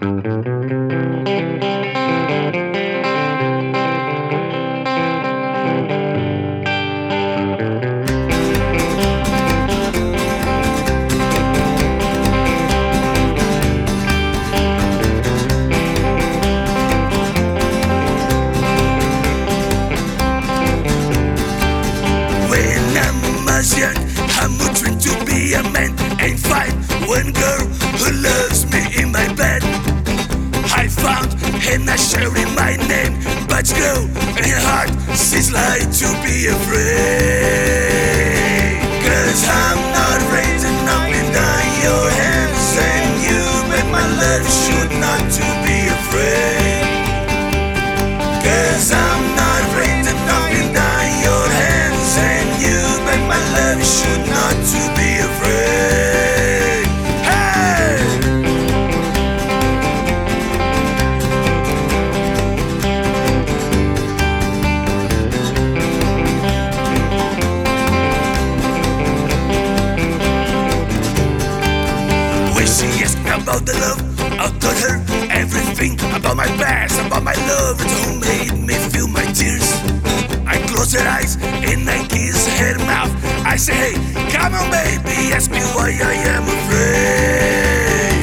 When I'm I'm trying to be a man. And find one girl who loves me and I sharing my name, but girl in her heart she's like to be afraid. Cause I'm not raising up and down your hands, and you make my love should not to be afraid. Cause I'm not raising up and down your hands, and you make my love should not to about the love, told her everything about my past, about my love, and who made me feel my tears. I close her eyes and I kiss her mouth. I say, hey, come on, baby, ask me why I am afraid.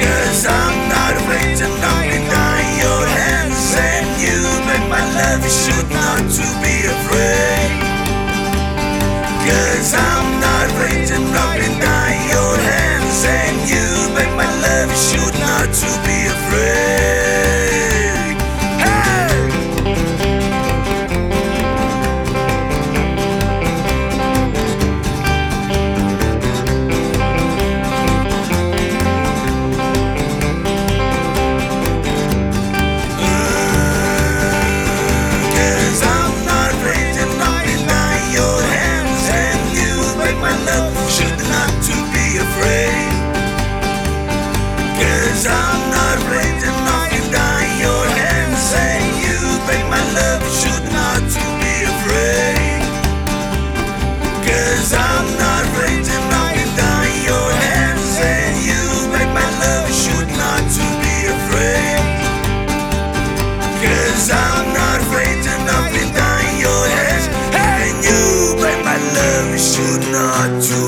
Cause I'm not afraid to me down your hands, and you make my love should not to be Cause I'm not afraid to knock nothing down your head. And you, but my love, you should not do.